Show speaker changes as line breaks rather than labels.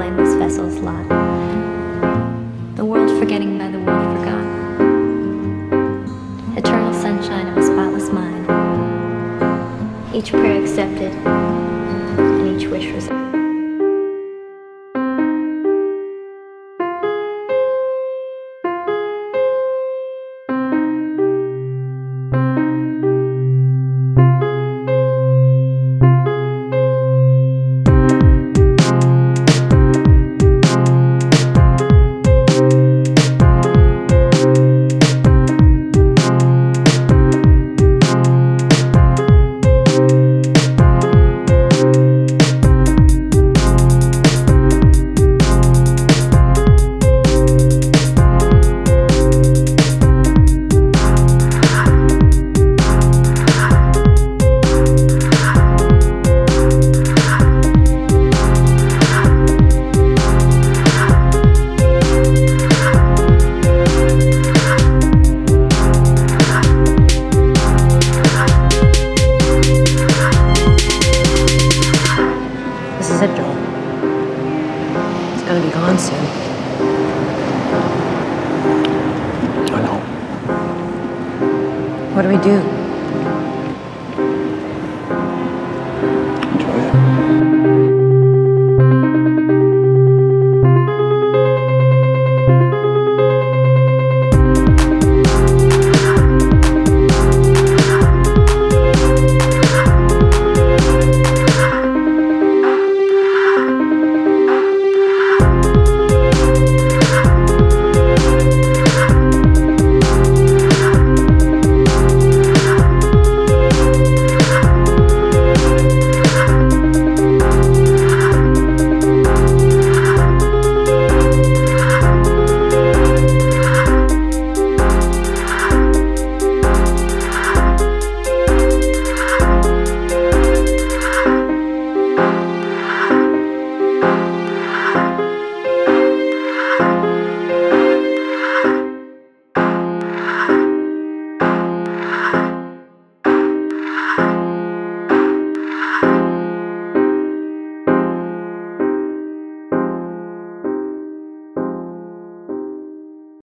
blameless vessel's lot. The world forgetting by the world forgot. Eternal sunshine of a spotless mind. Each prayer accepted, and each wish resolved.
Gonna be gone soon.
I know.
What do we do?